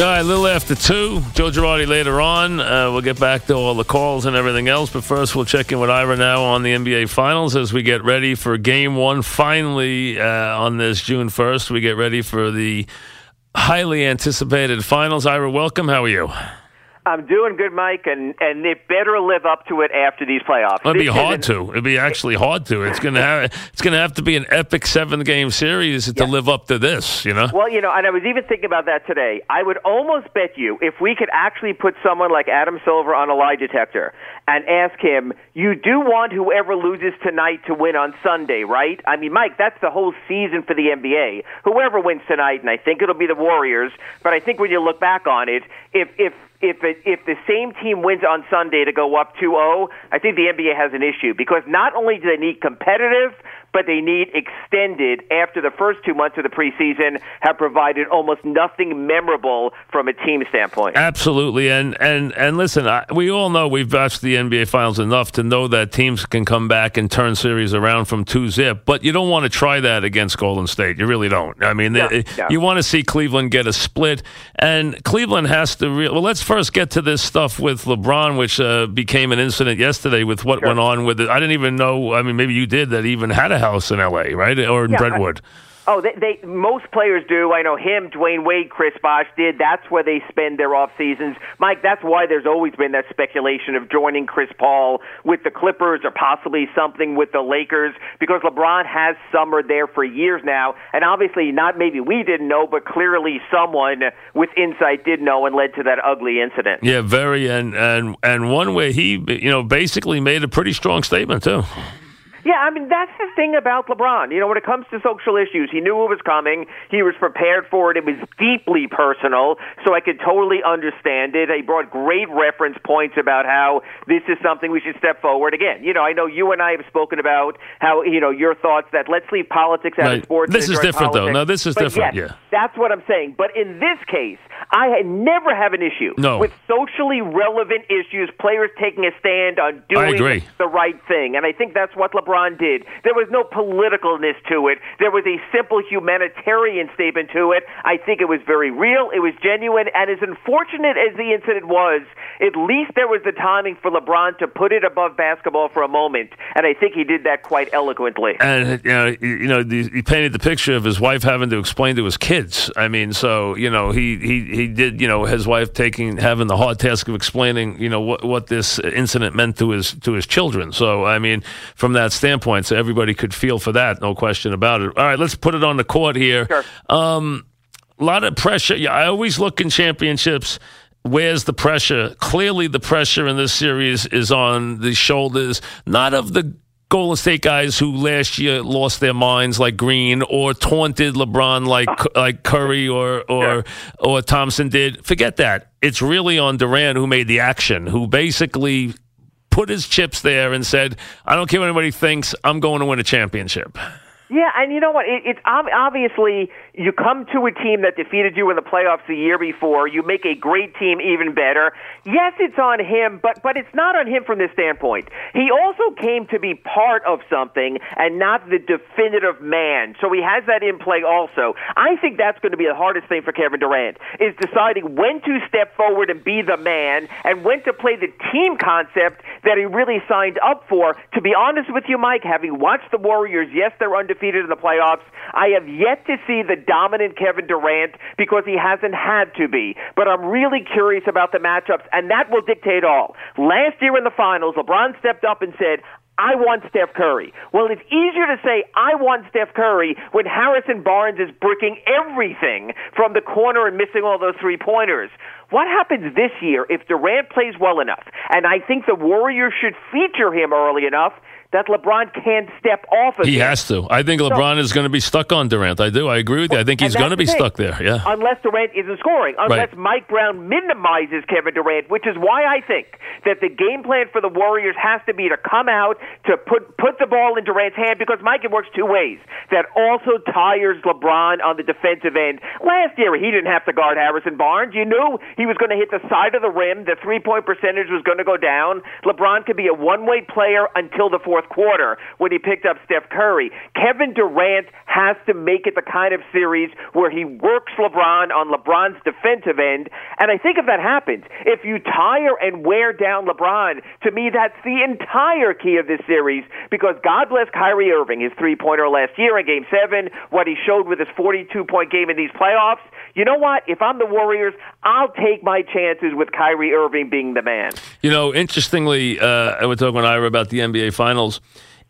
All right, a little after two. Joe Girardi later on. Uh, we'll get back to all the calls and everything else. But first, we'll check in with Ira now on the NBA Finals as we get ready for Game One. Finally, uh, on this June first, we get ready for the highly anticipated finals. Ira, welcome. How are you? I'm doing good, Mike, and and it better live up to it after these playoffs. It'd be hard to. It'd be actually hard to. It's gonna have. It's gonna have to be an epic seven game series to live up to this. You know. Well, you know, and I was even thinking about that today. I would almost bet you if we could actually put someone like Adam Silver on a lie detector and ask him, "You do want whoever loses tonight to win on Sunday, right?" I mean, Mike, that's the whole season for the NBA. Whoever wins tonight, and I think it'll be the Warriors. But I think when you look back on it, if if if it, if the same team wins on Sunday to go up 2-0, I think the NBA has an issue because not only do they need competitive, but they need extended after the first two months of the preseason have provided almost nothing memorable from a team standpoint. Absolutely, and and and listen, I, we all know we've watched the NBA Finals enough to know that teams can come back and turn series around from two zip, but you don't want to try that against Golden State. You really don't. I mean, No, they- no. you want to see Cleveland get a split, and Cleveland has to. Re- well, let's first get to this stuff with LeBron, which uh, became an incident yesterday with what Sure. went on with it. I didn't even know. I mean, maybe you did that. Even had a house in L.A. right or in Yeah, I- Brentwood. Oh, they, they most players do. I know him, Dwyane Wade, Chris Bosh did. That's where they spend their off seasons. Mike, that's why there's always been that speculation of joining Chris Paul with the Clippers or possibly something with the Lakers because LeBron has summered there for years now. And obviously, not maybe we didn't know, but clearly someone with insight did know and led to that ugly incident. Yeah, very, and and and one way he, you know, basically made a pretty strong statement too. Yeah, I mean that's the thing about LeBron. You know, when it comes to social issues, he knew it was coming. He was prepared for it. It was deeply personal, so I could totally understand it. He brought great reference points about how this is something we should step forward again. You know, I know you and I have spoken about how you know your thoughts that let's leave politics out Right. of sports. This is different, though. politics. No, this is But different, yes, yeah. that's what I'm saying. But in this case, I had never have an issue No. with socially relevant issues, players taking a stand on doing the right thing. And I think that's what LeBron did. There was no politicalness to it. There was a simple humanitarian statement to it. I think it was very real. It was genuine. And as unfortunate as the incident was, at least there was the timing for LeBron to put it above basketball for a moment. And I think he did that quite eloquently. And you know, you know, he painted the picture of his wife having to explain to his kids. I mean, so you know, he he he did. You know, his wife taking having the hard task of explaining, you know, what what this incident meant to his to his children. So I mean, from that standpoint, so everybody could feel for that, no question about it. All right, let's put it on the court here. Sure. Um, a lot of pressure. Yeah, I always look in championships. Where's the pressure? Clearly, the pressure in this series is on the shoulders, not of the Golden State guys who last year lost their minds like Green or taunted LeBron like like Curry or or or Thompson did. Forget that. It's really on Durant who made the action, who basically put his chips there and said, "I don't care what anybody thinks. I'm going to win a championship." Yeah, and you know what? It, it's ob- obviously you come to a team that defeated you in the playoffs the year before. You make a great team even better. Yes, it's on him, but but it's not on him from this standpoint. He also came to be part of something and not the definitive man. So he has that in play also. I think that's going to be the hardest thing for Kevin Durant is deciding when to step forward and be the man and when to play the team concept that he really signed up for. To be honest with you, Mike, having watched the Warriors, yes, they're undefeated in the playoffs. I have yet to see the dominant Kevin Durant because he hasn't had to be. But I'm really curious about the matchups, and that will dictate all. Last year in the finals, LeBron stepped up and said, I want Steph Curry. Well, it's easier to say I want Steph Curry when Harrison Barnes is bricking everything from the corner and missing all those three pointers. What happens this year if Durant plays well enough? And I think the Warriors should feature him early enough that LeBron can't step off of He him. has to. I think LeBron is going to be stuck on Durant. I do. I agree with you. I think he's going to be the stuck there. Yeah. Unless Durant isn't scoring, unless Right. Mike Brown minimizes Kevin Durant, which is why I think that the game plan for the Warriors has to be to come out to put put the ball in Durant's hand because Mike it works two ways. That also tires LeBron on the defensive end. Last year he didn't have to guard Harrison Barnes. You knew he was going to hit the side of the rim. The three point percentage was going to go down. LeBron could be a one way player until the fourth fourth quarter when he picked up Steph Curry. Kevin Durant has to make it the kind of series where he works LeBron on LeBron's defensive end. And I think if that happens, if you tire and wear down LeBron, to me, that's the entire key of this series because God bless Kyrie Irving, his three pointer last year in game seven, what he showed with his 42 point game in these playoffs. You know what? If I'm the Warriors, I'll take my chances with Kyrie Irving being the man. You know, interestingly, uh, I was talking with Ira about the NBA Finals.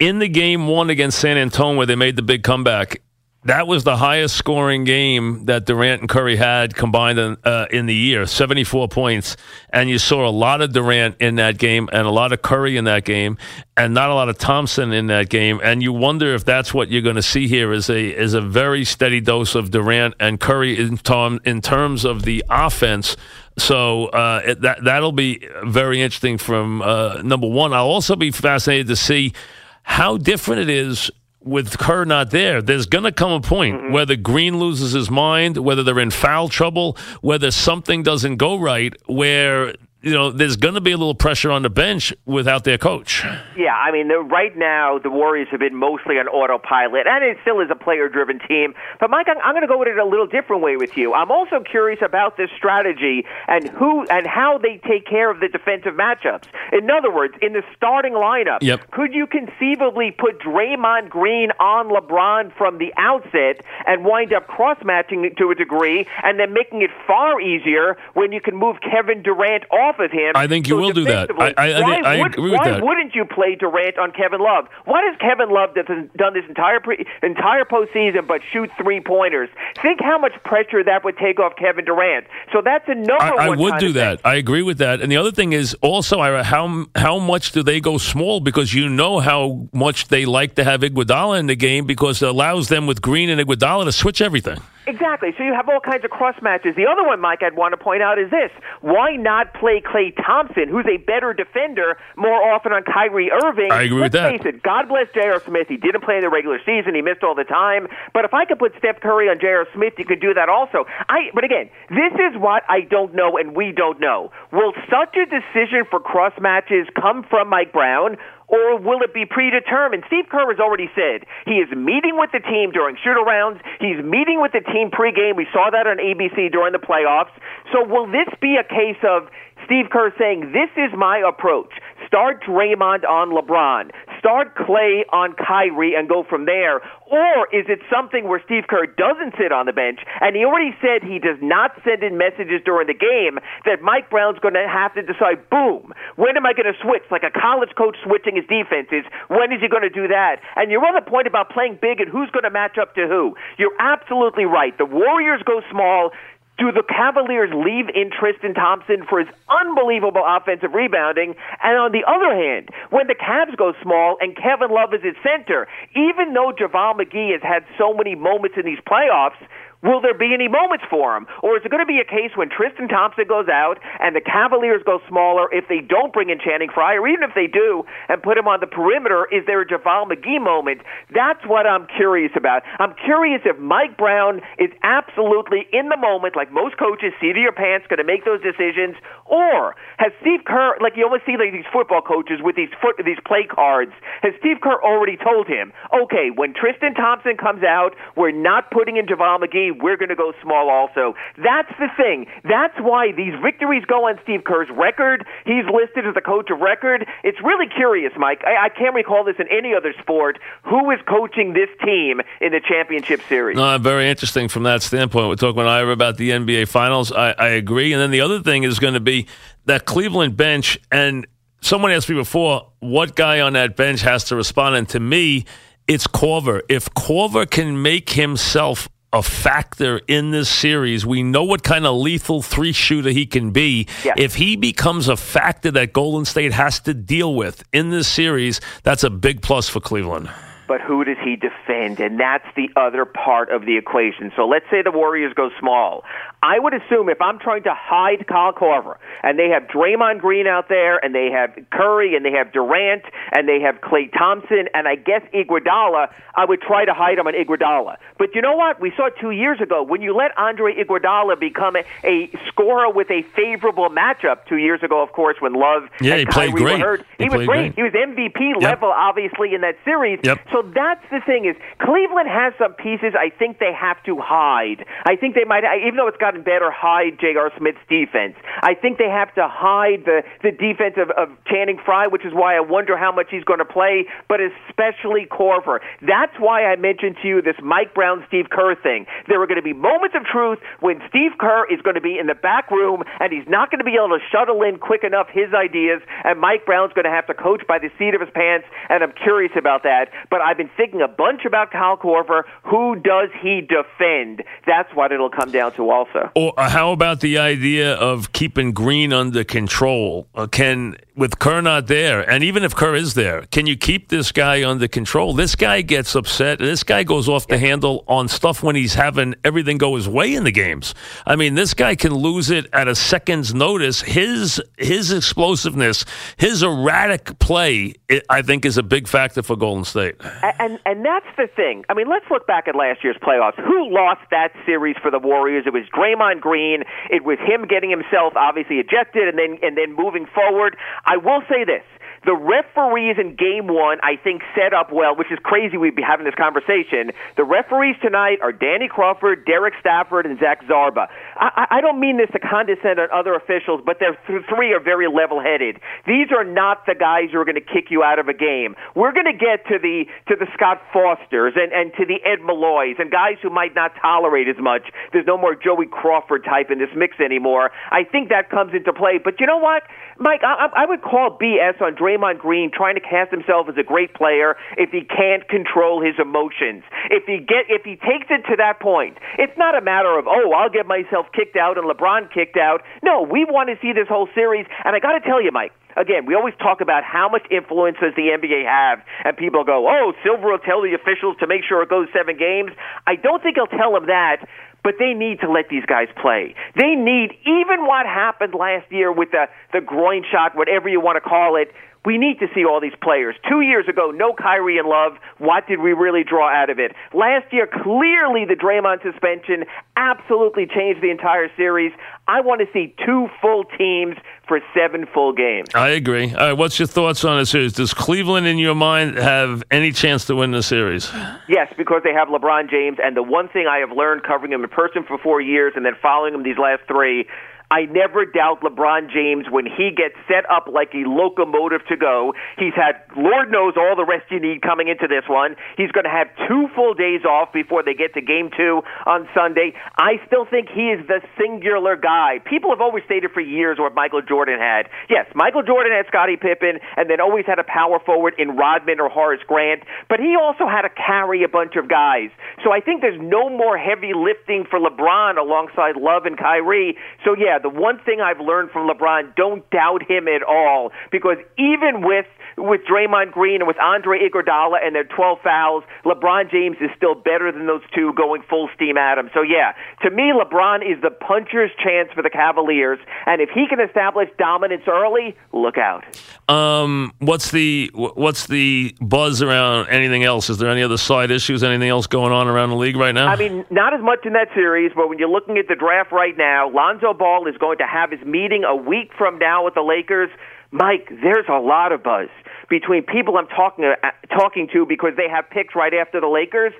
In the game one against San Antonio, where they made the big comeback, that was the highest scoring game that Durant and Curry had combined in, uh, in the year, 74 points. And you saw a lot of Durant in that game and a lot of Curry in that game and not a lot of Thompson in that game. And you wonder if that's what you're going to see here is a, is a very steady dose of Durant and Curry in, tom, in terms of the offense. So uh, it, that, that'll be very interesting from uh, number one. I'll also be fascinated to see how different it is with Kerr not there, there's going to come a point mm-hmm. whether Green loses his mind, whether they're in foul trouble, whether something doesn't go right, where you know, there's going to be a little pressure on the bench without their coach. Yeah, I mean, right now the Warriors have been mostly on autopilot, and it still is a player-driven team. But Mike, I'm, I'm going to go with it a little different way with you. I'm also curious about this strategy and who and how they take care of the defensive matchups. In other words, in the starting lineup, yep. could you conceivably put Draymond Green on LeBron from the outset and wind up cross-matching to a degree, and then making it far easier when you can move Kevin Durant off? Off of him. I think you so will do that. I, I, why, I, would, agree with why that. wouldn't you play Durant on Kevin Love? What has Kevin Love that's done this entire pre, entire postseason but shoot three pointers? Think how much pressure that would take off Kevin Durant. So that's another. I, I would do that. I agree with that. And the other thing is also, Ira, how how much do they go small? Because you know how much they like to have Iguodala in the game because it allows them with Green and Iguodala to switch everything. Exactly. So you have all kinds of cross matches. The other one, Mike, I'd want to point out is this: Why not play Klay Thompson, who's a better defender, more often on Kyrie Irving? I agree Let's with that. Face it. God bless J.R. Smith. He didn't play in the regular season. He missed all the time. But if I could put Steph Curry on J.R. Smith, you could do that also. I. But again, this is what I don't know, and we don't know. Will such a decision for cross matches come from Mike Brown? Or will it be predetermined? Steve Kerr has already said he is meeting with the team during shoot arounds. He's meeting with the team pregame. We saw that on ABC during the playoffs. So will this be a case of Steve Kerr saying, This is my approach. Start Draymond on LeBron. Start Klay on Kyrie and go from there. Or is it something where Steve Kerr doesn't sit on the bench and he already said he does not send in messages during the game that Mike Brown's going to have to decide, boom, when am I going to switch? Like a college coach switching his defenses. When is he going to do that? And your other point about playing big and who's going to match up to who. You're absolutely right. The Warriors go small. Do the Cavaliers leave in Tristan Thompson for his unbelievable offensive rebounding? And on the other hand, when the Cavs go small and Kevin Love is at center, even though JaVale McGee has had so many moments in these playoffs, Will there be any moments for him? Or is it going to be a case when Tristan Thompson goes out and the Cavaliers go smaller if they don't bring in Channing Frye, or even if they do and put him on the perimeter, is there a JaVale McGee moment? That's what I'm curious about. I'm curious if Mike Brown is absolutely in the moment, like most coaches, seat of your pants, going to make those decisions, or has Steve Kerr, like you almost see like these football coaches with these foot, these play cards, has Steve Kerr already told him, okay, when Tristan Thompson comes out, we're not putting in JaVale McGee, we're going to go small also. That's the thing. That's why these victories go on Steve Kerr's record. He's listed as the coach of record. It's really curious, Mike. I, I can't recall this in any other sport. Who is coaching this team in the championship series? No, very interesting from that standpoint. We're talking Ira about the NBA Finals. I, I agree. And then the other thing is going to be that Cleveland bench. And someone asked me before, what guy on that bench has to respond? And to me, it's Korver. If Korver can make himself a factor in this series. We know what kind of lethal three shooter he can be. Yeah. If he becomes a factor that Golden State has to deal with in this series, that's a big plus for Cleveland but who does he defend? And that's the other part of the equation. So let's say the Warriors go small. I would assume if I'm trying to hide Kyle Korver and they have Draymond Green out there, and they have Curry, and they have Durant, and they have Klay Thompson, and I guess Iguodala. I would try to hide him on Iguodala, but you know what? We saw two years ago when you let Andre Iguodala become a, a scorer with a favorable matchup. Two years ago, of course, when Love yeah, and he Kyrie played great. were hurt, he, he was great. great. He was MVP level, obviously, in that series. Yep. So that's the thing is Cleveland has some pieces. I think they have to hide. I think they might, even though it's gotten better, hide J.R. Smith's defense. I think they have to hide the the defense of, of Channing Frye, which is why I wonder how much he's going to play, but especially Korver. That's why I mentioned to you this Mike Brown, Steve Kerr thing. There are going to be moments of truth when Steve Kerr is going to be in the back room and he's not going to be able to shuttle in quick enough his ideas, and Mike Brown's going to have to coach by the seat of his pants, and I'm curious about that. But I've been thinking a bunch about Kyle Korver. Who does he defend? That's what it'll come down to also. Or uh, how about the idea of keeping Green under control? Uh, can with Kerr not there, and even if Kerr is there, can you keep this guy under control? This guy gets upset. This guy goes off the handle on stuff when he's having everything go his way in the games. I mean, this guy can lose it at a second's notice. His his explosiveness, his erratic play, I think, is a big factor for Golden State. And, and that's the thing. I mean, let's look back at last year's playoffs. Who lost that series for the Warriors? It was Draymond Green. It was him getting himself obviously ejected and then and then moving forward. I will say this. The referees in game one, I think, set up well, which is crazy we'd be having this conversation. The referees tonight are Danny Crawford, Derek Stafford, and Zach Zarba. I, I don't mean this to condescend on other officials, but their th- three are very level headed. These are not the guys who are going to kick you out of a game. We're going to get to the to the Scott Fosters and, and to the Ed Malloys and guys who might not tolerate as much. There's no more Joey Crawford type in this mix anymore. I think that comes into play. But you know what, Mike? I, I would call BS on Draymond Green trying to cast himself as a great player if he can't control his emotions. If he get if he takes it to that point, it's not a matter of oh I'll get myself kicked out and LeBron kicked out. No, we want to see this whole series, and I got to tell you, Mike again, we always talk about how much influence does the NBA have, and people go, "Oh, Silver will tell the officials to make sure it goes seven games." I don't think he'll tell them that, but they need to let these guys play. They need even what happened last year with the the groin shot, whatever you want to call it. We need to see all these players. Two years ago, no Kyrie and Love. What did we really draw out of it? Last year, clearly the Draymond suspension absolutely changed the entire series. I want to see two full teams for seven full games. I agree. All right, what's your thoughts on the series? Does Cleveland, in your mind, have any chance to win the series? Yes, because they have LeBron James. And the one thing I have learned covering him in person for four years and then following him these last three I never doubt LeBron James when he gets set up like a locomotive to go. He's had, Lord knows, all the rest you need coming into this one. He's going to have two full days off before they get to game two on Sunday. I still think he is the singular guy. People have always stated for years what Michael Jordan had. Yes, Michael Jordan had Scottie Pippen and then always had a power forward in Rodman or Horace Grant, but he also had to carry a bunch of guys. So I think there's no more heavy lifting for LeBron alongside Love and Kyrie. So yeah, the one thing I've learned from LeBron, don't doubt him at all because even with with Draymond Green and with Andre Iguodala and their 12 fouls, LeBron James is still better than those two going full steam at him. So yeah, to me LeBron is the puncher's chance for the Cavaliers and if he can establish dominance early, look out. Um what's the what's the buzz around anything else? Is there any other side issues, anything else going on around the league right now? I mean, not as much in that series, but when you're looking at the draft right now, Lonzo Ball is going to have his meeting a week from now with the Lakers. Mike, there's a lot of buzz between people I'm talking uh, talking to because they have picks right after the Lakers.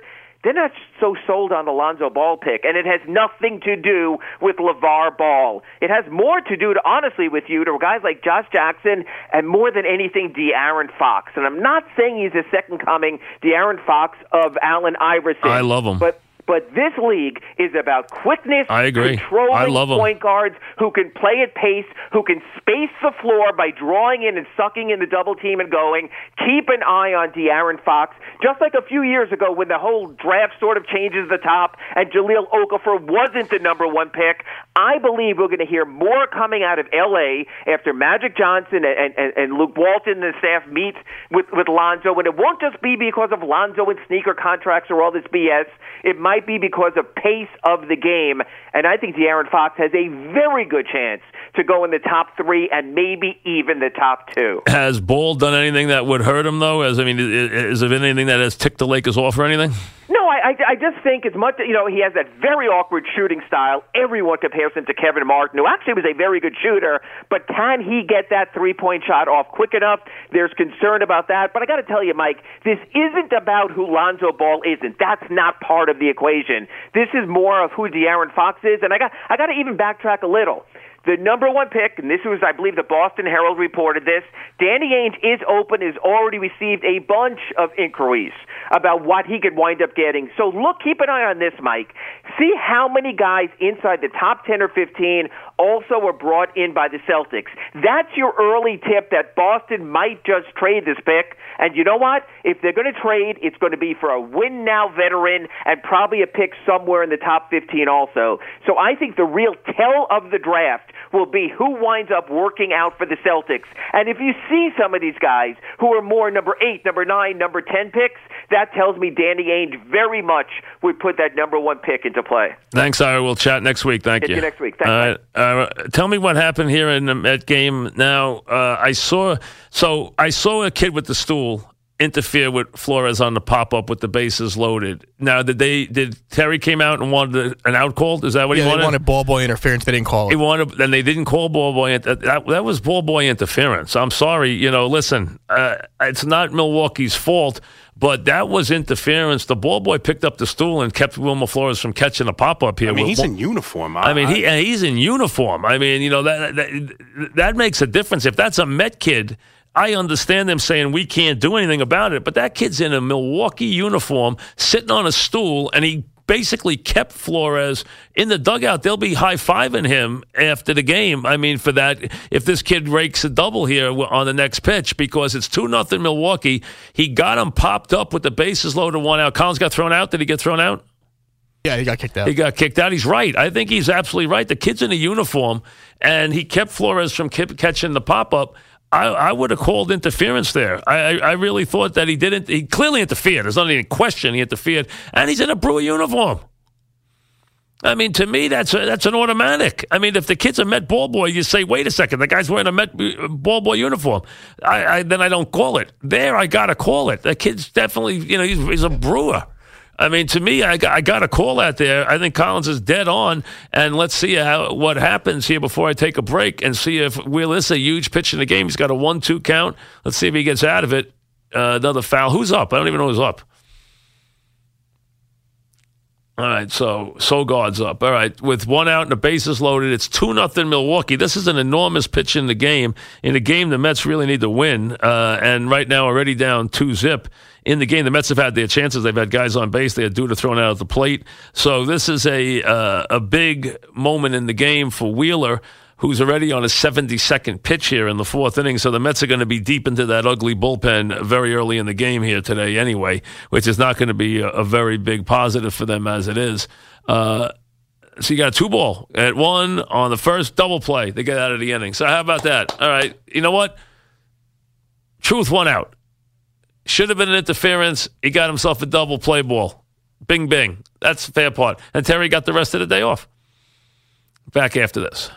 They're not so sold on the Lonzo Ball pick, and it has nothing to do with LeVar Ball. It has more to do, to honestly, with you to guys like Josh Jackson, and more than anything, De'Aaron Fox. And I'm not saying he's a second coming, De'Aaron Fox of Allen Iverson. I love him, but but this league is about quickness, I agree. controlling I love 'em. point guards who can play at pace, who can space the floor by drawing in and sucking in the double team and going. Keep an eye on De'Aaron Fox, just like a few years ago when the whole draft sort of changes the top and Jahlil Okafor wasn't the number one pick. I believe we're going to hear more coming out of L.A. after Magic Johnson and, and, and Luke Walton and the staff meet with, with Lonzo, and it won't just be because of Lonzo and sneaker contracts or all this BS. It might be because of pace of the game, and I think De'Aaron Fox has a very good chance to go in the top three and maybe even the top two. Has Ball done anything that would hurt him, though? As I mean, is there anything that has ticked the Lakers off or anything? No, I, I, I just think as much you know he has that very awkward shooting style. Everyone compares him to Kevin Martin, who actually was a very good shooter, but can he get that three point shot off quick enough? There's concern about that. But I got to tell you, Mike, this isn't about who Lonzo Ball isn't. That's not part of the equation. This is more of who De'Aaron Fox is, and I got I got to even backtrack a little the number one pick, and this was, I believe, the Boston Herald reported this. Danny Ainge is open, has already received a bunch of inquiries about what he could wind up getting. So look, keep an eye on this, Mike. See how many guys inside the top 10 or 15 also were brought in by the Celtics. That's your early tip that Boston might just trade this pick. And you know what? If they're going to trade, it's going to be for a win now veteran and probably a pick somewhere in the top 15 also. So I think the real tell of the draft will be who winds up working out for the Celtics. And if you see some of these guys who are more number eight, number nine, number 10 picks, that tells me Danny Ainge very much would put that number one pick into play. Thanks, Ira. We'll chat next week. Thank Get you. you next week. Thanks. Uh, uh, tell me what happened here in the Met game. Now, uh, I saw so I saw a kid with the stool interfere with Flores on the pop up with the bases loaded. Now, did they did Terry came out and wanted an out called? Is that what yeah, he wanted? They wanted ball boy interference. They didn't call it. He wanted, and they didn't call ball boy. That, that was ball boy interference. I'm sorry. You know, listen, uh, it's not Milwaukee's fault. But that was interference. The ball boy picked up the stool and kept Wilmer Flores from catching a pop up here. I mean, he's in uniform. I, I mean, he he's in uniform. I mean, you know that, that that makes a difference. If that's a Met kid I understand them saying we can't do anything about it, but that kid's in a Milwaukee uniform sitting on a stool and he basically kept Flores in the dugout. They'll be high fiving him after the game. I mean, for that, if this kid rakes a double here on the next pitch, because it's 2 nothing Milwaukee, he got him popped up with the bases loaded one out. Collins got thrown out. Did he get thrown out? Yeah, he got kicked out. He got kicked out. He's right. I think he's absolutely right. The kid's in a uniform, and he kept Flores from catching the pop up. I, I would have called interference there. I, I, really thought that he didn't. He clearly interfered. There's not any question he interfered, and he's in a Brewer uniform. I mean, to me, that's a, that's an automatic. I mean, if the kid's a Met ball boy, you say, "Wait a second, the guy's wearing a Met uh, ball boy uniform." I, I then I don't call it. There, I gotta call it. The kid's definitely, you know, he's, he's a Brewer. I mean, to me, I, I got a call out there. I think Collins is dead on, and let's see how what happens here before I take a break and see if Will is a huge pitch in the game. He's got a one-two count. Let's see if he gets out of it. Uh, another foul. Who's up? I don't even know who's up. All right, so Sogard's up. All right, with one out and the bases loaded, it's two nothing Milwaukee. This is an enormous pitch in the game. In a game the Mets really need to win, uh, and right now already down two zip in the game. The Mets have had their chances. They've had guys on base. They had Duda thrown out at the plate. So this is a uh, a big moment in the game for Wheeler who's already on a 72nd pitch here in the fourth inning. So the Mets are going to be deep into that ugly bullpen very early in the game here today, anyway, which is not going to be a, a very big positive for them as it is. Uh, so you got two ball at one on the first double play. They get out of the inning. So how about that? All right. You know what? Truth one out. Should have been an interference. He got himself a double play ball. Bing, bing. That's the fair part. And Terry got the rest of the day off. Back after this.